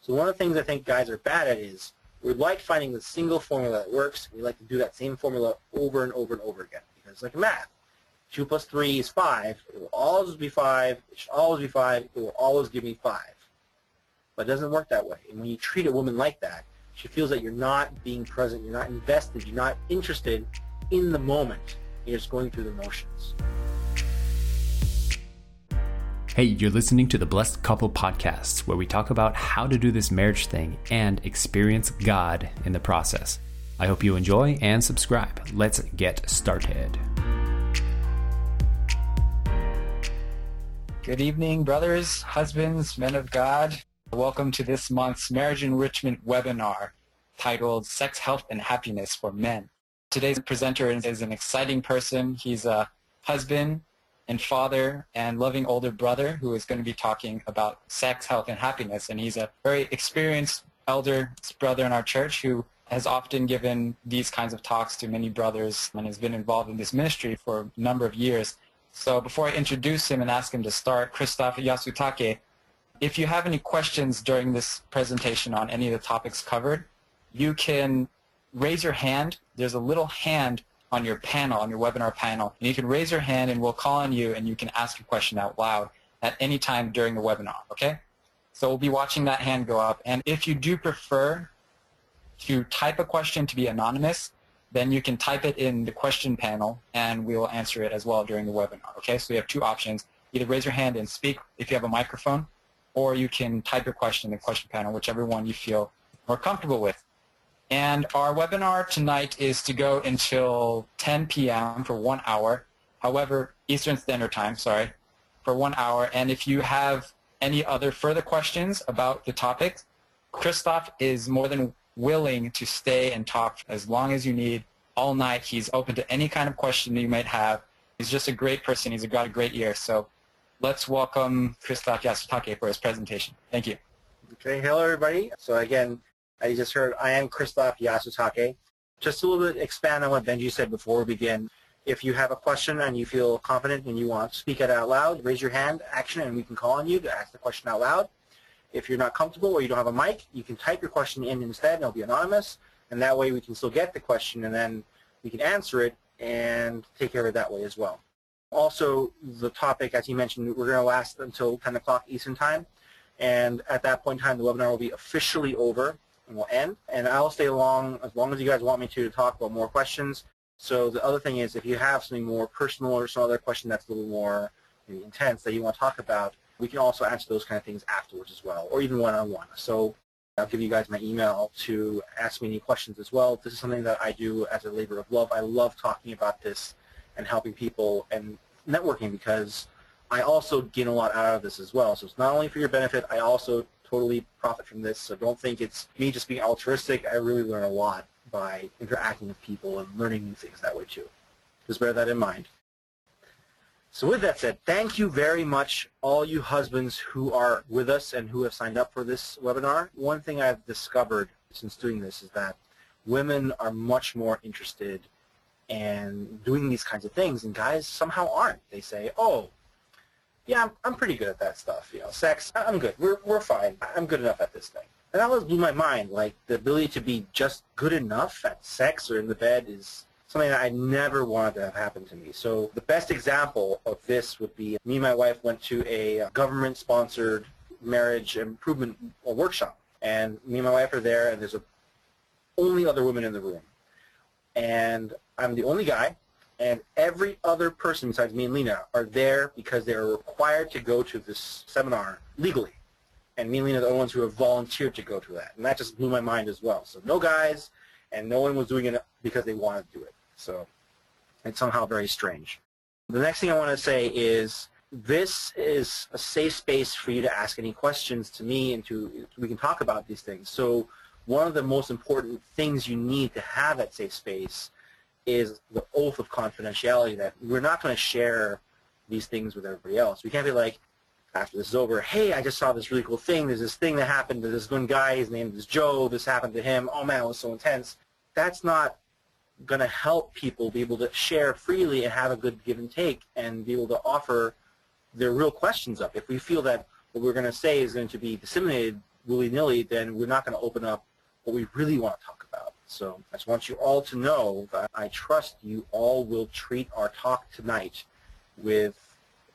So one of the things I think guys are bad at is we like finding the single formula that works. We like to do that same formula over and over and over again because it's like math. 2 plus 3 is 5. It will always be 5. It should always be 5. It will always give me 5. But it doesn't work that way. And when you treat a woman like that, she feels that you're not being present, you're not invested, you're not interested in the moment. You're just going through the motions. Hey, you're listening to the Blessed Couple Podcast, where we talk about how to do this marriage thing and experience God in the process. I hope you enjoy and subscribe. Let's get started. Good evening, brothers, husbands, men of God. Welcome to this month's Marriage Enrichment webinar titled Sex, Health, and Happiness for Men. Today's presenter is an exciting person. He's a husband, and father and loving older brother who is going to be talking about sex, health, and happiness. And he's a very experienced elder brother in our church who has often given these kinds of talks to many brothers and has been involved in this ministry for a number of years. So before I introduce him and ask him to start, Christoph Yasutake, if you have any questions during this presentation on any of the topics covered, you can raise your hand. There's a little hand on your panel, on your webinar panel. And you can raise your hand and we'll call on you and you can ask a question out loud at any time during the webinar, okay? So we'll be watching that hand go up. And if you do prefer to type a question to be anonymous, then you can type it in the question panel and we will answer it as well during the webinar, okay? So you have two options. Either raise your hand and speak if you have a microphone, or you can type your question in the question panel, whichever one you feel more comfortable with. And our webinar tonight is to go until 10 p.m. for one hour. However, Eastern Standard Time, sorry, for one hour. And if you have any other further questions about the topic, Christoph is more than willing to stay and talk as long as you need all night. He's open to any kind of question you might have. He's just a great person. He's got a great ear. So let's welcome Christoph Yasutake for his presentation. Thank you. Okay, hello everybody. So again, you just heard, I am Christoph Yasutake. Just a little bit expand on what Benji said before we begin. If you have a question and you feel confident and you want to speak it out loud, raise your hand, action, and we can call on you to ask the question out loud. If you're not comfortable or you don't have a mic, you can type your question in instead and it'll be anonymous. And that way we can still get the question and then we can answer it and take care of it that way as well. Also, the topic, as you mentioned, we're going to last until 10 o'clock Eastern Time. And at that point in time, the webinar will be officially over and we'll end. And I'll stay along as long as you guys want me to, to talk about more questions. So the other thing is if you have something more personal or some other question that's a little more intense that you want to talk about, we can also answer those kind of things afterwards as well, or even one-on-one. So I'll give you guys my email to ask me any questions as well. This is something that I do as a labor of love. I love talking about this and helping people and networking because I also gain a lot out of this as well. So it's not only for your benefit, I also totally profit from this. So don't think it's me just being altruistic. I really learn a lot by interacting with people and learning new things that way too. Just bear that in mind. So with that said, thank you very much all you husbands who are with us and who have signed up for this webinar. One thing I've discovered since doing this is that women are much more interested in doing these kinds of things and guys somehow aren't. They say, oh, yeah, I'm, I'm pretty good at that stuff. You know, sex, I'm good. We're, we're fine. I'm good enough at this thing. And that always blew my mind. Like, the ability to be just good enough at sex or in the bed is something that I never wanted to have happen to me. So the best example of this would be me and my wife went to a uh, government-sponsored marriage improvement uh, workshop. And me and my wife are there, and there's a only other woman in the room. And I'm the only guy, and every other person besides me and Lena are there because they are required to go to this seminar legally. And me and Lena are the only ones who have volunteered to go to that. And that just blew my mind as well. So no guys, and no one was doing it because they wanted to do it. So it's somehow very strange. The next thing I want to say is this is a safe space for you to ask any questions to me and to we can talk about these things. So one of the most important things you need to have at safe space is the oath of confidentiality that we're not going to share these things with everybody else. We can't be like, after this is over, hey, I just saw this really cool thing. There's this thing that happened to this one guy. His name is Joe. This happened to him. Oh, man, it was so intense. That's not going to help people be able to share freely and have a good give and take and be able to offer their real questions up. If we feel that what we're going to say is going to be disseminated willy-nilly, then we're not going to open up what we really want to talk. So I just want you all to know that I trust you all will treat our talk tonight with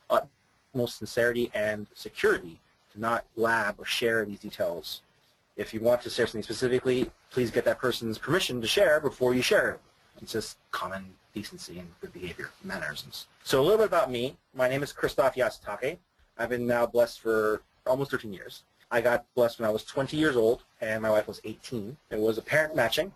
utmost sincerity and security to not blab or share these details. If you want to share something specifically, please get that person's permission to share before you share it. It's just common decency and good behavior, manners. So a little bit about me. My name is Christoph Yasutake. I've been now blessed for almost 13 years. I got blessed when I was 20 years old, and my wife was 18. It was a parent matching.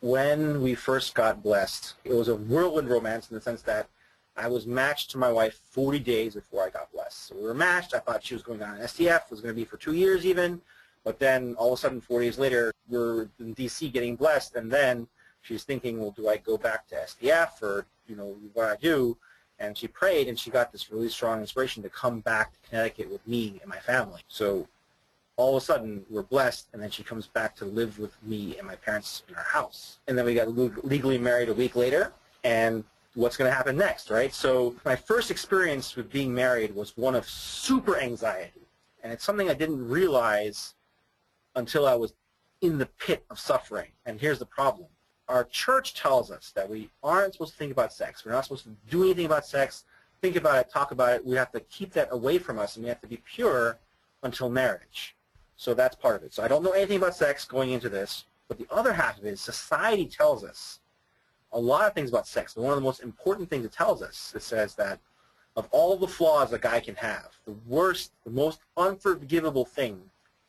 When we first got blessed, it was a whirlwind romance in the sense that I was matched to my wife 40 days before I got blessed. So we were matched. I thought she was going on an STF. It was going to be for two years even. But then all of a sudden, four days later, we're in D.C. getting blessed, and then she's thinking, well, do I go back to STF or, you know, what I do? And she prayed, and she got this really strong inspiration to come back to Connecticut with me and my family. So all of a sudden, we're blessed, and then she comes back to live with me and my parents in our house. And then we got legally married a week later, and what's going to happen next, right? So my first experience with being married was one of super anxiety. And it's something I didn't realize until I was in the pit of suffering. And here's the problem our church tells us that we aren't supposed to think about sex. We're not supposed to do anything about sex, think about it, talk about it. We have to keep that away from us, and we have to be pure until marriage. So that's part of it. So I don't know anything about sex going into this, but the other half of it is society tells us a lot of things about sex. But one of the most important things it tells us, it says that of all the flaws a guy can have, the worst, the most unforgivable thing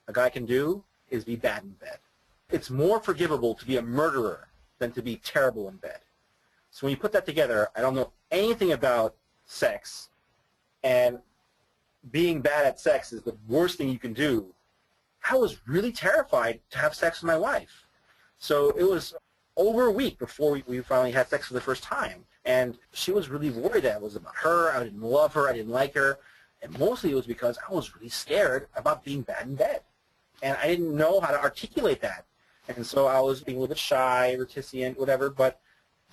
a guy can do is be bad in bed. It's more forgivable to be a murderer than to be terrible in bed. So when you put that together, I don't know anything about sex, and being bad at sex is the worst thing you can do. I was really terrified to have sex with my wife. So it was over a week before we, we finally had sex for the first time. And she was really worried that it was about her. I didn't love her. I didn't like her. And mostly it was because I was really scared about being bad in bed. And I didn't know how to articulate that. And so I was being a little bit shy, reticent, whatever, but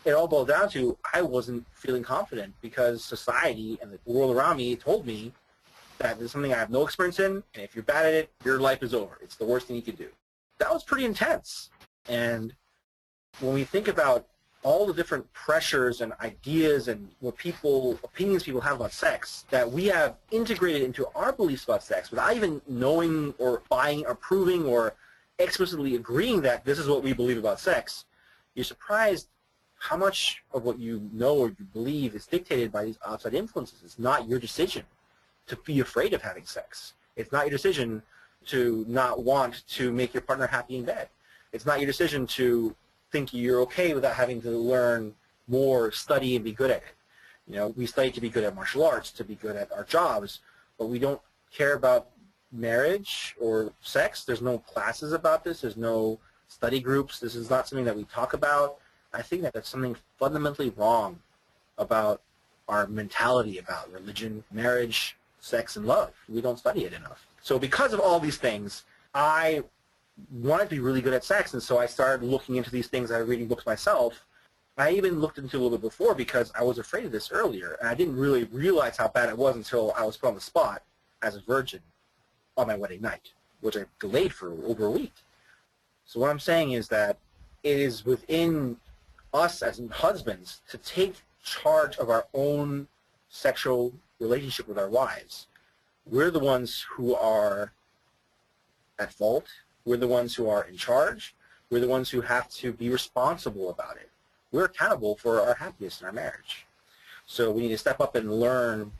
it all boiled down to I wasn't feeling confident because society and the world around me told me that is something I have no experience in, and if you're bad at it, your life is over. It's the worst thing you can do. That was pretty intense. And when we think about all the different pressures and ideas and what people, opinions people have about sex that we have integrated into our beliefs about sex without even knowing or buying or proving or explicitly agreeing that this is what we believe about sex, you're surprised how much of what you know or you believe is dictated by these outside influences. It's not your decision to be afraid of having sex. It's not your decision to not want to make your partner happy in bed. It's not your decision to think you're okay without having to learn more, study, and be good at it. You know, we study to be good at martial arts, to be good at our jobs, but we don't care about marriage or sex. There's no classes about this. There's no study groups. This is not something that we talk about. I think that that's something fundamentally wrong about our mentality about religion, marriage, sex, and love. We don't study it enough. So because of all these things, I wanted to be really good at sex, and so I started looking into these things. I was reading books myself. I even looked into a little bit before because I was afraid of this earlier, and I didn't really realize how bad it was until I was put on the spot as a virgin on my wedding night, which I delayed for over a week. So what I'm saying is that it is within us as husbands to take charge of our own sexual relationship with our wives. We're the ones who are at fault. We're the ones who are in charge. We're the ones who have to be responsible about it. We're accountable for our happiness in our marriage. So we need to step up and learn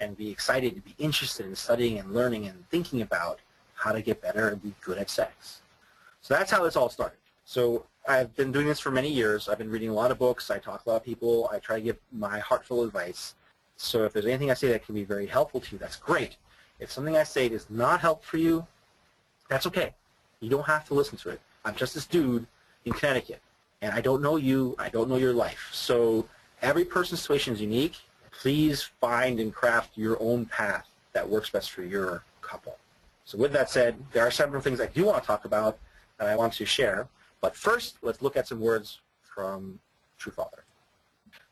and be excited to be interested in studying and learning and thinking about how to get better and be good at sex. So that's how this all started. So I've been doing this for many years. I've been reading a lot of books. I talk to a lot of people. I try to give my heartful advice. So if there's anything I say that can be very helpful to you, that's great. If something I say does not help for you, that's okay. You don't have to listen to it. I'm just this dude in Connecticut, and I don't know you. I don't know your life. So every person's situation is unique, please find and craft your own path that works best for your couple. So with that said, there are several things I do want to talk about that I want to share. But first, let's look at some words from True Father.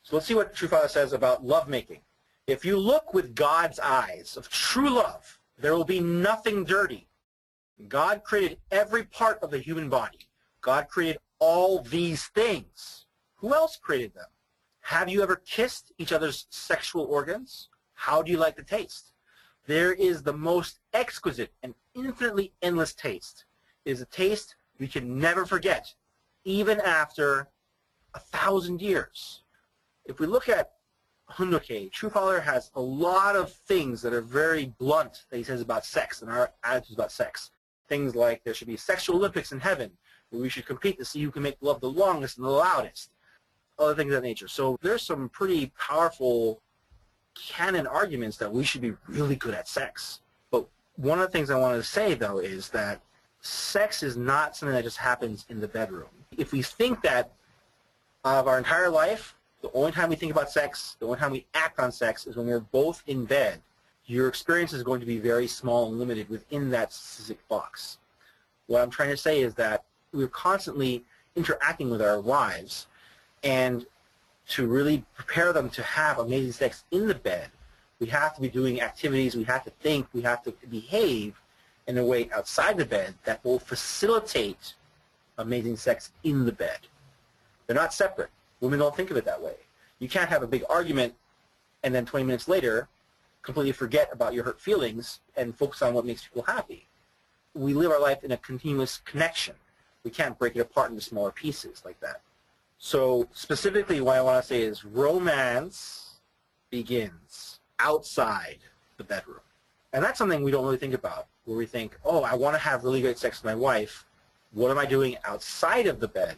So let's see what True Father says about lovemaking. If you look with God's eyes of true love, there will be nothing dirty, God created every part of the human body. God created all these things. Who else created them? Have you ever kissed each other's sexual organs? How do you like the taste? There is the most exquisite and infinitely endless taste. It is a taste we can never forget, even after a thousand years. If we look at Hoon-Dok-hae, True Father has a lot of things that are very blunt that he says about sex and our attitudes about sex. Things like there should be sexual Olympics in heaven, where we should compete to see who can make love the longest and the loudest, other things of that nature. So there's some pretty powerful canon arguments that we should be really good at sex. But one of the things I wanted to say, though, is that sex is not something that just happens in the bedroom. If we think that of our entire life, the only time we think about sex, the only time we act on sex is when we're both in bed, your experience is going to be very small and limited within that specific box. What I'm trying to say is that we're constantly interacting with our wives and to really prepare them to have amazing sex in the bed, we have to be doing activities, we have to think, we have to behave in a way outside the bed that will facilitate amazing sex in the bed. They're not separate. Women don't think of it that way. You can't have a big argument and then 20 minutes later completely forget about your hurt feelings and focus on what makes people happy. We live our life in a continuous connection. We can't break it apart into smaller pieces like that. So specifically what I want to say is romance begins outside the bedroom. And that's something we don't really think about, where we think, oh, I want to have really great sex with my wife. What am I doing outside of the bed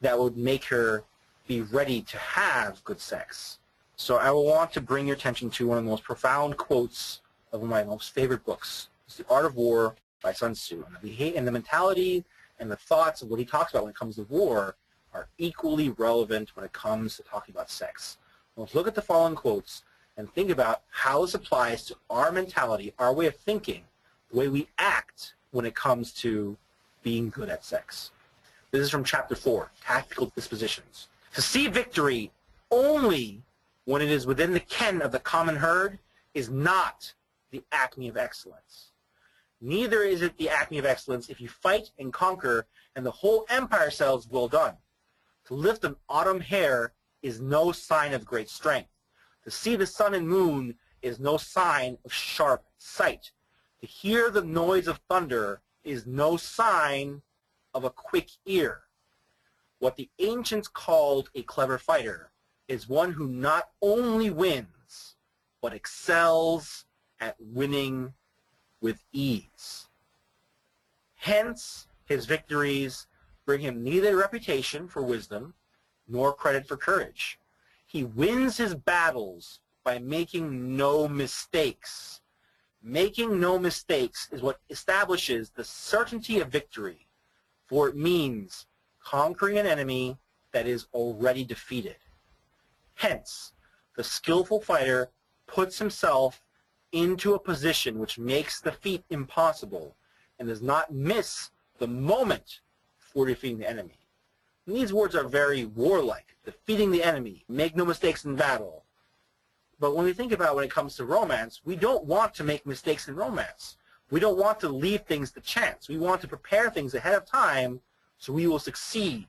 that would make her be ready to have good sex? So I will want to bring your attention to one of the most profound quotes of one of my most favorite books. It's The Art of War by Sun Tzu. And the, and the mentality and the thoughts of what he talks about when it comes to war are equally relevant when it comes to talking about sex. Let's look at the following quotes and think about how this applies to our mentality, our way of thinking, the way we act when it comes to being good at sex. This is from chapter 4, Tactical Dispositions. To see victory only when it is within the ken of the common herd is not the acme of excellence. Neither is it the acme of excellence if you fight and conquer and the whole empire says well done. To lift an autumn hair is no sign of great strength. To see the sun and moon is no sign of sharp sight. To hear the noise of thunder is no sign of a quick ear. What the ancients called a clever fighter is one who not only wins, but excels at winning with ease. Hence, his victories bring him neither reputation for wisdom nor credit for courage. He wins his battles by making no mistakes. Making no mistakes is what establishes the certainty of victory, for it means conquering an enemy that is already defeated. Hence, the skillful fighter puts himself into a position which makes the feat impossible and does not miss the moment for defeating the enemy. And these words are very warlike. Defeating the enemy. Make no mistakes in battle. But when we think about when it comes to romance, we don't want to make mistakes in romance. We don't want to leave things to chance. We want to prepare things ahead of time so we will succeed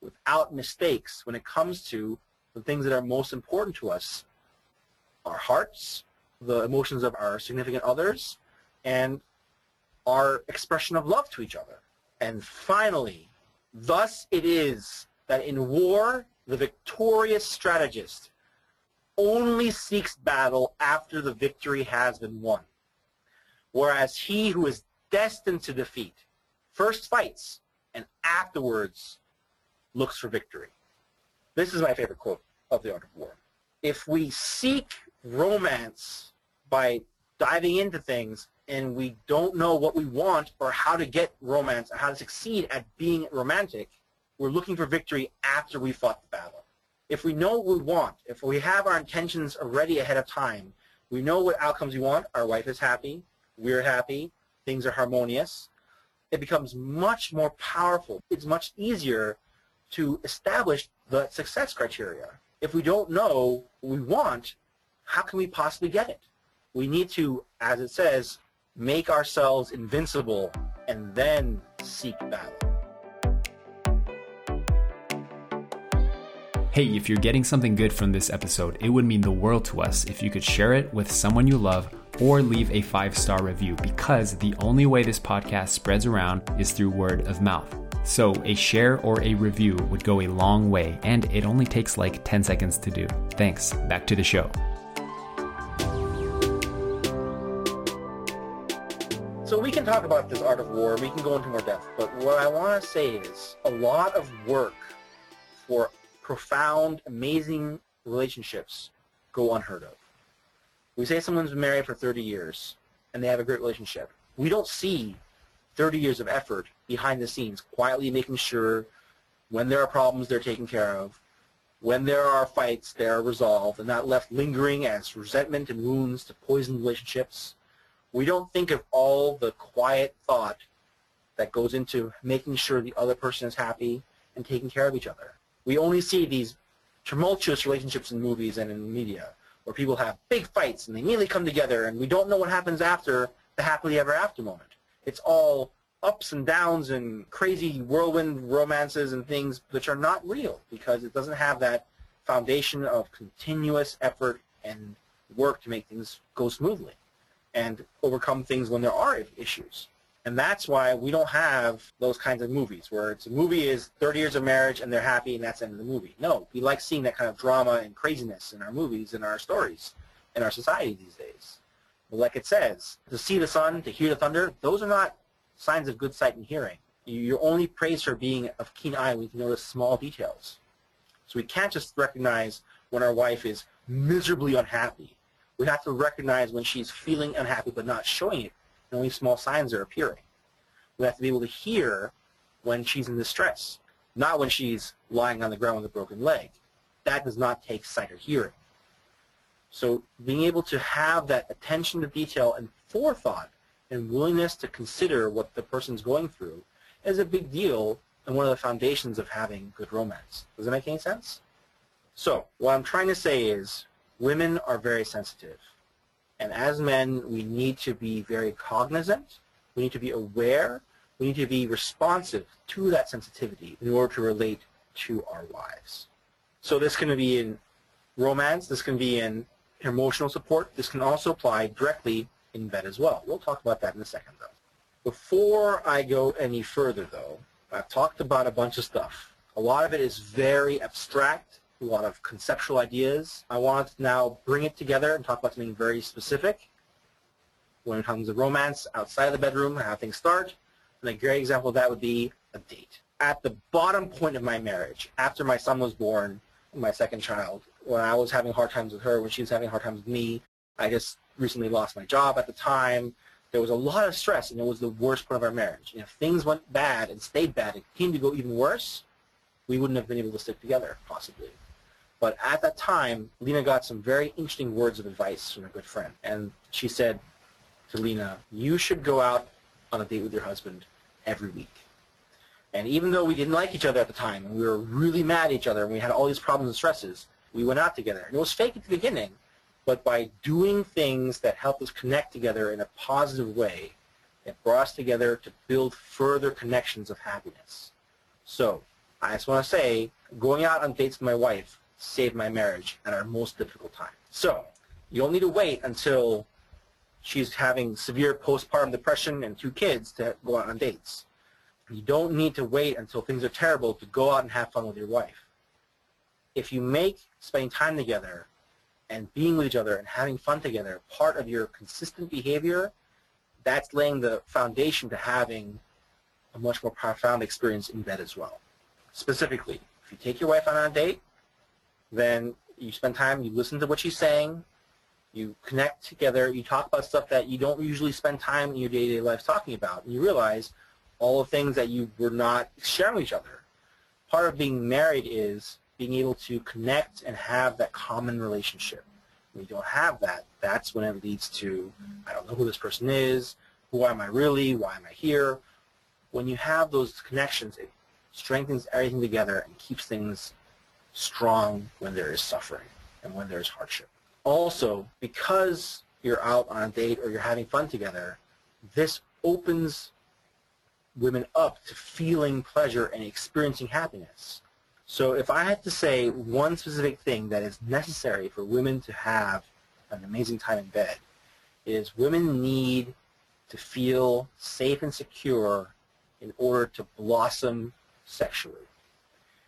without mistakes when it comes to the things that are most important to us. Our hearts, the emotions of our significant others, and our expression of love to each other. And finally, thus it is that in war, the victorious strategist only seeks battle after the victory has been won, whereas he who is destined to defeat first fights and afterwards looks for victory. This is my favorite quote of The Art of War. If we seek romance by diving into things and we don't know what we want or how to get romance or how to succeed at being romantic, we're looking for victory after we fought the battle. If we know what we want, if we have our intentions already ahead of time, we know what outcomes we want, our wife is happy, we're happy, things are harmonious, it becomes much more powerful. It's much easier to establish the success criteria. If we don't know what we want, how can we possibly get it? We need to, as it says, make ourselves invincible, and then seek battle. Hey, if you're getting something good from this episode, it would mean the world to us if you could share it with someone you love or leave a five star review because the only way this podcast spreads around is through word of mouth. So, a share or a review would go a long way, and it only takes like 10 seconds to do. Thanks. Back to the show. So we can talk about this art of war, we can go into more depth, but what I want to say is a lot of work for profound, amazing relationships go unheard of. We say someone's been married for 30 years and they have a great relationship. We don't see 30 years of effort behind the scenes, quietly making sure when there are problems they're taken care of, when there are fights they're resolved and not left lingering as resentment and wounds to poison relationships we don't think of all the quiet thought that goes into making sure the other person is happy and taking care of each other. We only see these tumultuous relationships in movies and in media where people have big fights and they immediately come together and we don't know what happens after the happily ever after moment. It's all ups and downs and crazy whirlwind romances and things which are not real because it doesn't have that foundation of continuous effort and work to make things go smoothly and overcome things when there are issues. And that's why we don't have those kinds of movies where it's a movie is 30 years of marriage and they're happy and that's the end of the movie. No, we like seeing that kind of drama and craziness in our movies and our stories in our society these days. Like it says, to see the sun, to hear the thunder, those are not signs of good sight and hearing. You're only praise for being of keen eye when you can notice small details. So we can't just recognize when our wife is miserably unhappy we have to recognize when she's feeling unhappy but not showing it, and only small signs are appearing. We have to be able to hear when she's in distress, not when she's lying on the ground with a broken leg. That does not take sight or hearing. So being able to have that attention to detail and forethought and willingness to consider what the person's going through is a big deal and one of the foundations of having good romance. Does that make any sense? So what I'm trying to say is women are very sensitive. And as men, we need to be very cognizant. We need to be aware. We need to be responsive to that sensitivity in order to relate to our wives. So this can be in romance. This can be in emotional support. This can also apply directly in bed as well. We'll talk about that in a second, though. Before I go any further, though, I've talked about a bunch of stuff. A lot of it is very abstract a lot of conceptual ideas. I want to now bring it together and talk about something very specific when it comes to romance outside of the bedroom, how things start. And a great example of that would be a date. At the bottom point of my marriage, after my son was born, my second child, when I was having hard times with her, when she was having hard times with me, I just recently lost my job at the time. There was a lot of stress, and it was the worst part of our marriage. And if things went bad and stayed bad, it came to go even worse, we wouldn't have been able to stick together, possibly. But at that time, Lena got some very interesting words of advice from a good friend. And she said to Lena, you should go out on a date with your husband every week. And even though we didn't like each other at the time, and we were really mad at each other, and we had all these problems and stresses, we went out together. And it was fake at the beginning, but by doing things that helped us connect together in a positive way, it brought us together to build further connections of happiness. So I just want to say, going out on dates with my wife saved my marriage at our most difficult time. So you don't need to wait until she's having severe postpartum depression and two kids to go out on dates. You don't need to wait until things are terrible to go out and have fun with your wife. If you make spending time together and being with each other and having fun together part of your consistent behavior, that's laying the foundation to having a much more profound experience in bed as well. Specifically, if you take your wife on a date, then you spend time, you listen to what she's saying, you connect together, you talk about stuff that you don't usually spend time in your day-to-day life talking about, and you realize all the things that you were not sharing with each other. Part of being married is being able to connect and have that common relationship. When you don't have that, that's when it leads to, I don't know who this person is, who am I really, why am I here? When you have those connections, it strengthens everything together and keeps things strong when there is suffering and when there is hardship. Also, because you're out on a date or you're having fun together, this opens women up to feeling pleasure and experiencing happiness. So if I had to say one specific thing that is necessary for women to have an amazing time in bed, is women need to feel safe and secure in order to blossom sexually.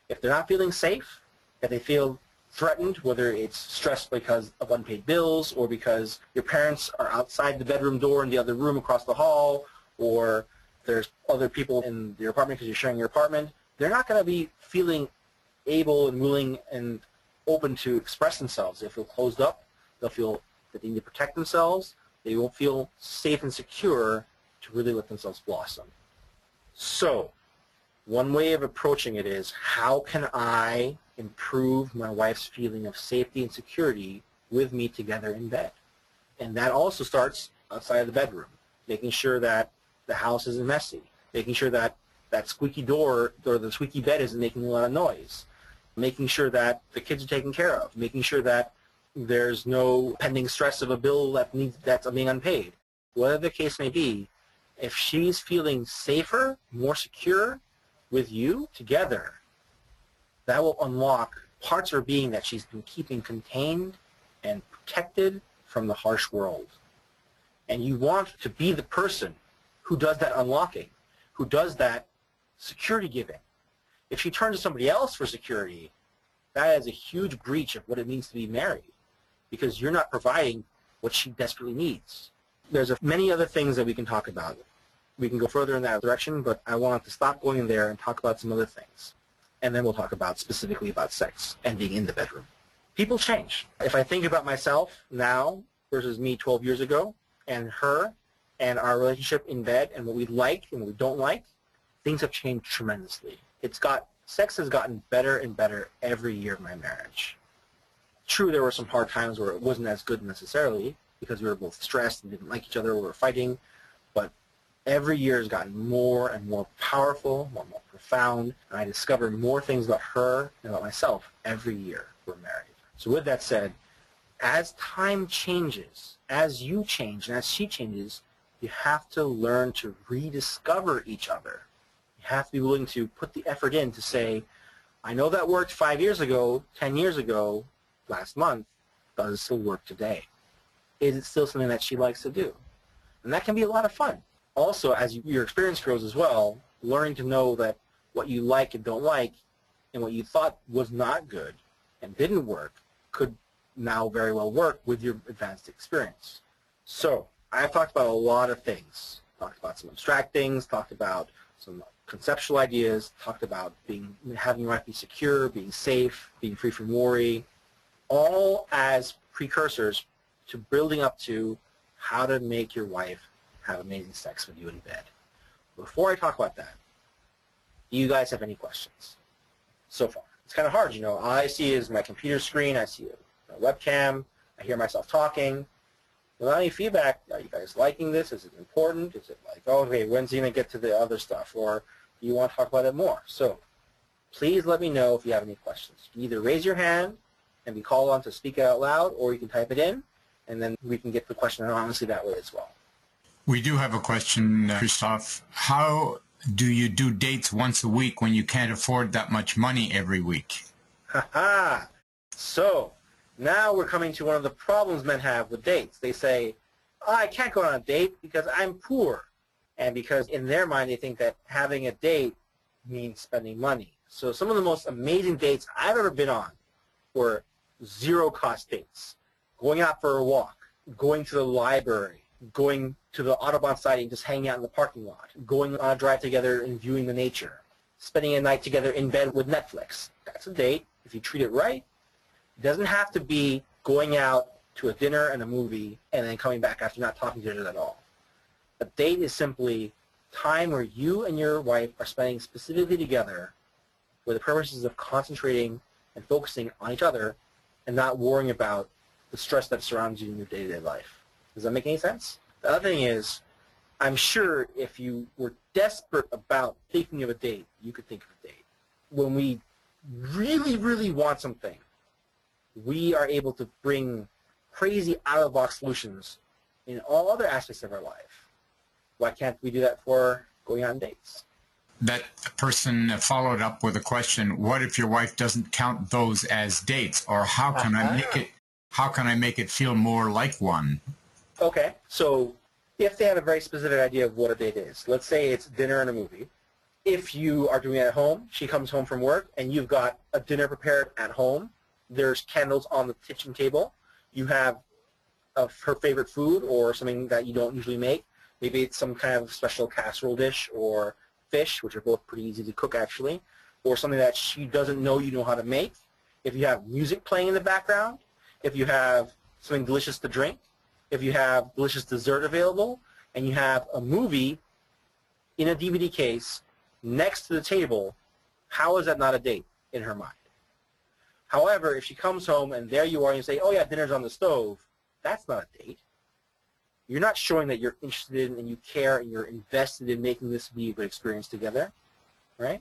If they're not feeling safe, if they feel threatened, whether it's stressed because of unpaid bills or because your parents are outside the bedroom door in the other room across the hall or there's other people in your apartment because you're sharing your apartment, they're not going to be feeling able and willing and open to express themselves. They'll feel closed up. They'll feel that they need to protect themselves. They won't feel safe and secure to really let themselves blossom. So one way of approaching it is how can I improve my wife's feeling of safety and security with me together in bed? And that also starts outside of the bedroom, making sure that the house isn't messy, making sure that that squeaky door or the squeaky bed isn't making a lot of noise, making sure that the kids are taken care of, making sure that there's no pending stress of a bill that needs that's being unpaid. Whatever the case may be, if she's feeling safer, more secure with you together, that will unlock parts of her being that she's been keeping contained and protected from the harsh world. And you want to be the person who does that unlocking, who does that security giving. If she turns to somebody else for security, that is a huge breach of what it means to be married because you're not providing what she desperately needs. There's a, many other things that we can talk about. We can go further in that direction, but I want to stop going there and talk about some other things. And then we'll talk about specifically about sex and being in the bedroom. People change. If I think about myself now versus me 12 years ago and her and our relationship in bed and what we like and what we don't like, things have changed tremendously. It's got sex has gotten better and better every year of my marriage. True, there were some hard times where it wasn't as good necessarily because we were both stressed and didn't like each other, we were fighting, every year has gotten more and more powerful, more and more profound, and I discover more things about her and about myself every year we're married. So with that said, as time changes, as you change and as she changes, you have to learn to rediscover each other. You have to be willing to put the effort in to say, I know that worked five years ago, ten years ago, last month, does it still work today? Is it still something that she likes to do? And that can be a lot of fun. Also, as you, your experience grows as well, learning to know that what you like and don't like and what you thought was not good and didn't work could now very well work with your advanced experience. So I've talked about a lot of things. Talked about some abstract things, talked about some conceptual ideas, talked about being having your life be secure, being safe, being free from worry, all as precursors to building up to how to make your wife have amazing sex with you in bed. Before I talk about that, do you guys have any questions so far? It's kind of hard, you know. All I see is my computer screen. I see a, webcam. I hear myself talking. Without any feedback, are you guys liking this? Is it important? Is it like, oh, okay, when's he going to get to the other stuff? Or do you want to talk about it more? So please let me know if you have any questions. You can either raise your hand and be called on to speak out loud, or you can type it in, and then we can get the question anonymously that way as well. We do have a question, uh, Christoph. How do you do dates once a week when you can't afford that much money every week? ha! so now we're coming to one of the problems men have with dates. They say, oh, I can't go on a date because I'm poor. And because in their mind they think that having a date means spending money. So some of the most amazing dates I've ever been on were zero cost dates. Going out for a walk, going to the library, going to the Audubon site and just hanging out in the parking lot, going on a drive together and viewing the nature, spending a night together in bed with Netflix. That's a date. If you treat it right, it doesn't have to be going out to a dinner and a movie and then coming back after not talking to each other at all. A date is simply time where you and your wife are spending specifically together for the purposes of concentrating and focusing on each other and not worrying about the stress that surrounds you in your day-to-day life. Does that make any sense? The other thing is, I'm sure if you were desperate about thinking of a date, you could think of a date. When we really, really want something, we are able to bring crazy out-of-the-box solutions in all other aspects of our life. Why can't we do that for going on dates? That person followed up with a question, what if your wife doesn't count those as dates? Or how can uh-huh. I make it how can I make it feel more like one? Okay. So if they have a very specific idea of what a date is, let's say it's dinner and a movie. If you are doing it at home, she comes home from work and you've got a dinner prepared at home. There's candles on the kitchen table. You have uh, her favorite food or something that you don't usually make. Maybe it's some kind of special casserole dish or fish, which are both pretty easy to cook actually, or something that she doesn't know you know how to make. If you have music playing in the background, if you have something delicious to drink, if you have delicious dessert available, and you have a movie in a DVD case next to the table, how is that not a date in her mind? However, if she comes home and there you are and you say, oh yeah, dinner's on the stove, that's not a date. You're not showing that you're interested in and you care and you're invested in making this be a good experience together, right?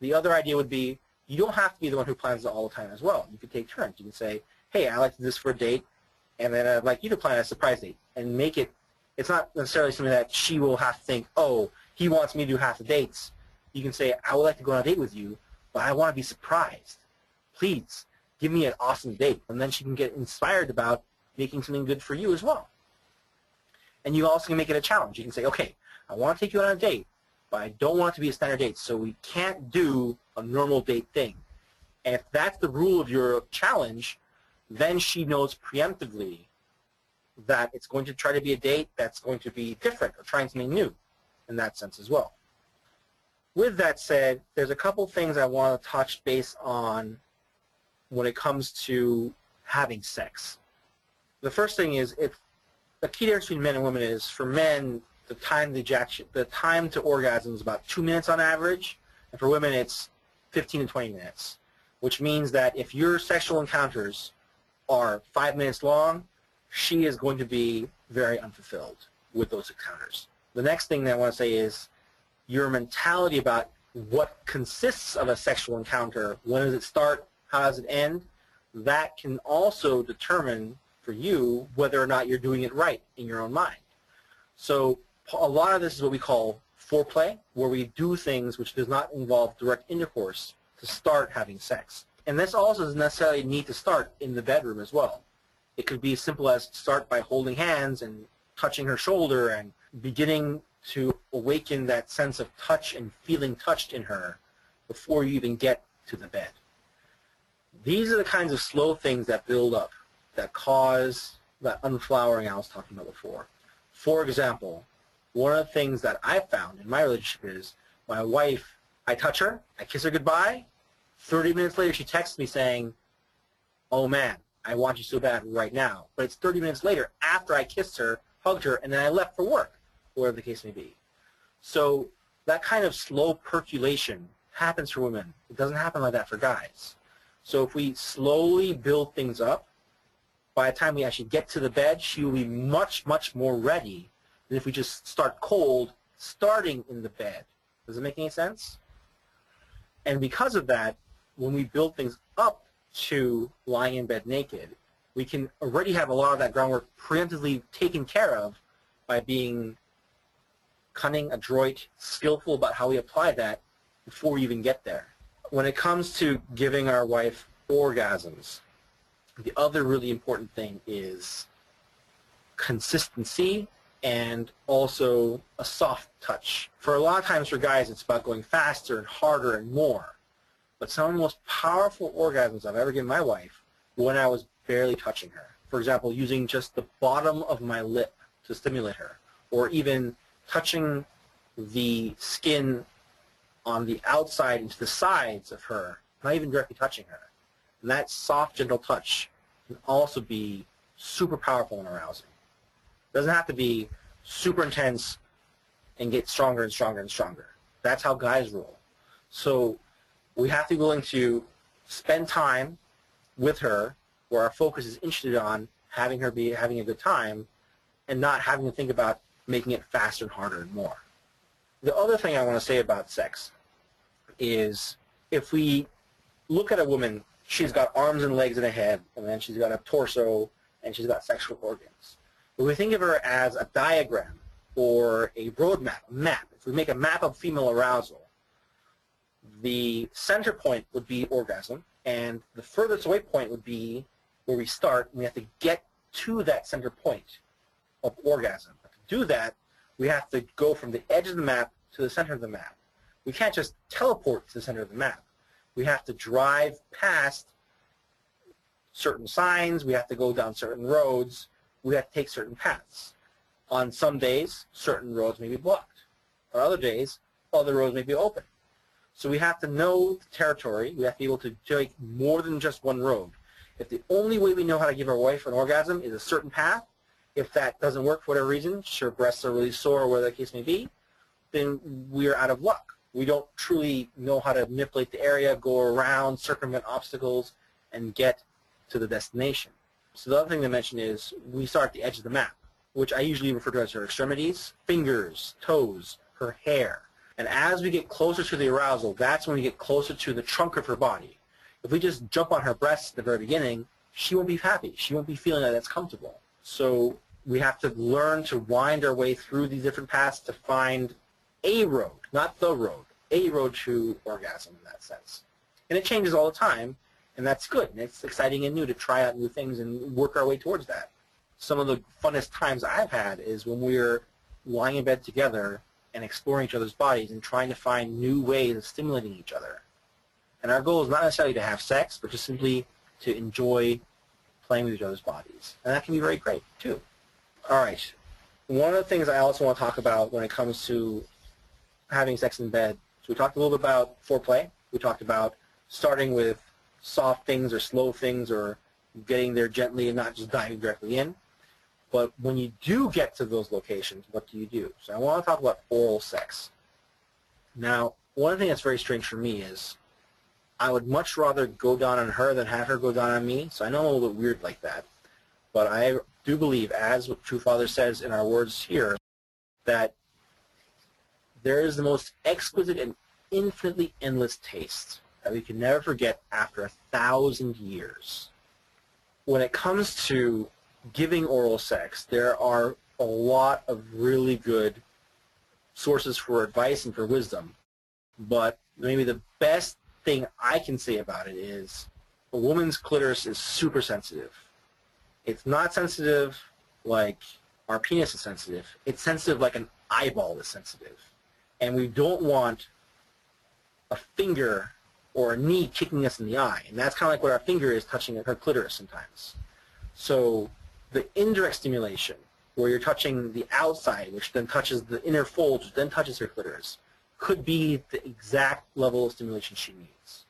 The other idea would be you don't have to be the one who plans it all the time as well. You could take turns. You can say, hey, I like this for a date, and then I'd like you to plan a surprise date and make it, it's not necessarily something that she will have to think, oh, he wants me to do half the dates. You can say, I would like to go on a date with you, but I want to be surprised. Please, give me an awesome date. And then she can get inspired about making something good for you as well. And you also can make it a challenge. You can say, okay, I want to take you on a date, but I don't want it to be a standard date, so we can't do a normal date thing. And if that's the rule of your challenge, then she knows preemptively that it's going to try to be a date that's going to be different or trying something new in that sense as well. With that said, there's a couple things I want to touch base on when it comes to having sex. The first thing is if the key difference between men and women is for men the time ejaculation, the time to orgasm is about two minutes on average, and for women it's 15 to 20 minutes, which means that if your sexual encounters are five minutes long, she is going to be very unfulfilled with those encounters. The next thing that I want to say is your mentality about what consists of a sexual encounter, when does it start, how does it end, that can also determine for you whether or not you're doing it right in your own mind. So a lot of this is what we call foreplay, where we do things which does not involve direct intercourse to start having sex. And this also doesn't necessarily need to start in the bedroom as well. It could be as simple as start by holding hands and touching her shoulder and beginning to awaken that sense of touch and feeling touched in her before you even get to the bed. These are the kinds of slow things that build up, that cause that unflowering I was talking about before. For example, one of the things that I found in my relationship is my wife, I touch her, I kiss her goodbye, 30 minutes later, she texts me saying, oh man, I want you so bad right now. But it's 30 minutes later after I kissed her, hugged her, and then I left for work, whatever the case may be. So that kind of slow percolation happens for women. It doesn't happen like that for guys. So if we slowly build things up, by the time we actually get to the bed, she will be much, much more ready than if we just start cold, starting in the bed. Does it make any sense? And because of that, when we build things up to lying in bed naked, we can already have a lot of that groundwork preemptively taken care of by being cunning, adroit, skillful about how we apply that before we even get there. When it comes to giving our wife orgasms, the other really important thing is consistency and also a soft touch. For a lot of times for guys, it's about going faster and harder and more. But some of the most powerful orgasms I've ever given my wife when I was barely touching her. For example, using just the bottom of my lip to stimulate her, or even touching the skin on the outside into the sides of her, not even directly touching her. And that soft, gentle touch can also be super powerful and arousing. It doesn't have to be super intense and get stronger and stronger and stronger. That's how guys roll. So we have to be willing to spend time with her where our focus is interested on having her be having a good time and not having to think about making it faster and harder and more. The other thing I want to say about sex is if we look at a woman, she's got arms and legs and a head, and then she's got a torso, and she's got sexual organs. If we think of her as a diagram or a roadmap, a map. If we make a map of female arousal, the center point would be orgasm, and the furthest away point would be where we start. And we have to get to that center point of orgasm. To do that, we have to go from the edge of the map to the center of the map. We can't just teleport to the center of the map. We have to drive past certain signs. We have to go down certain roads. We have to take certain paths. On some days, certain roads may be blocked. On other days, other roads may be open. So we have to know the territory. We have to be able to take more than just one road. If the only way we know how to give our wife an orgasm is a certain path, if that doesn't work for whatever reason, her breasts are really sore or whatever the case may be, then we're out of luck. We don't truly know how to manipulate the area, go around, circumvent obstacles, and get to the destination. So the other thing to mention is we start at the edge of the map, which I usually refer to as her extremities, fingers, toes, her hair. And as we get closer to the arousal, that's when we get closer to the trunk of her body. If we just jump on her breasts at the very beginning, she won't be happy. She won't be feeling that it's comfortable. So we have to learn to wind our way through these different paths to find a road, not the road, a road to orgasm in that sense. And it changes all the time, and that's good. And it's exciting and new to try out new things and work our way towards that. Some of the funnest times I've had is when we're lying in bed together and exploring each other's bodies and trying to find new ways of stimulating each other. And our goal is not necessarily to have sex, but just simply to enjoy playing with each other's bodies. And that can be very great, too. All right. One of the things I also want to talk about when it comes to having sex in bed, so we talked a little bit about foreplay. We talked about starting with soft things or slow things or getting there gently and not just diving directly in. But when you do get to those locations, what do you do? So I want to talk about oral sex. Now, one thing that's very strange for me is I would much rather go down on her than have her go down on me. So I know I'm a little bit weird like that. But I do believe, as what True Father says in our words here, that there is the most exquisite and infinitely endless taste that we can never forget after a thousand years. When it comes to giving oral sex, there are a lot of really good sources for advice and for wisdom. But maybe the best thing I can say about it is a woman's clitoris is super sensitive. It's not sensitive like our penis is sensitive. It's sensitive like an eyeball is sensitive. And we don't want a finger or a knee kicking us in the eye. And that's kind of like what our finger is touching her clitoris sometimes. So the indirect stimulation, where you're touching the outside, which then touches the inner folds, which then touches her clitoris, could be the exact level of stimulation she needs.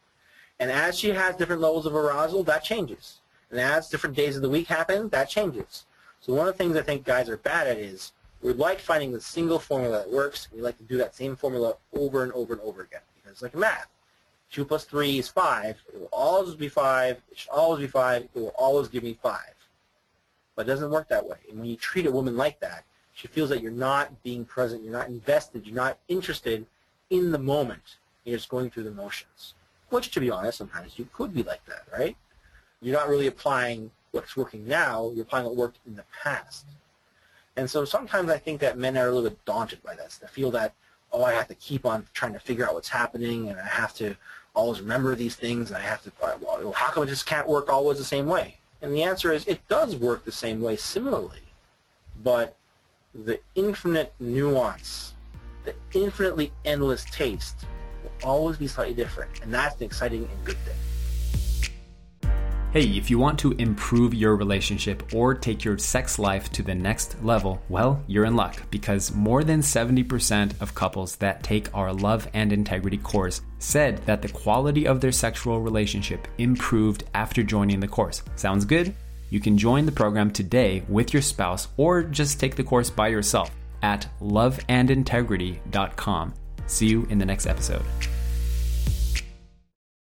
And as she has different levels of arousal, that changes. And as different days of the week happen, that changes. So one of the things I think guys are bad at is we like finding the single formula that works. We like to do that same formula over and over and over again. Because it's like math. 2 plus 3 is 5. It will always be 5. It should always be 5. It will always give me 5. But it doesn't work that way. And when you treat a woman like that, she feels that you're not being present, you're not invested, you're not interested in the moment. You're just going through the motions. Which, to be honest, sometimes you could be like that, right? You're not really applying what's working now, you're applying what worked in the past. And so sometimes I think that men are a little bit daunted by this. They feel that, oh, I have to keep on trying to figure out what's happening, and I have to always remember these things, and I have to, well, how come it just can't work always the same way? And the answer is it does work the same way similarly, but the infinite nuance, the infinitely endless taste will always be slightly different, and that's an exciting and good thing. Hey, if you want to improve your relationship or take your sex life to the next level, well, you're in luck because more than 70% of couples that take our Love and Integrity course said that the quality of their sexual relationship improved after joining the course. Sounds good? You can join the program today with your spouse or just take the course by yourself at loveandintegrity.com. See you in the next episode.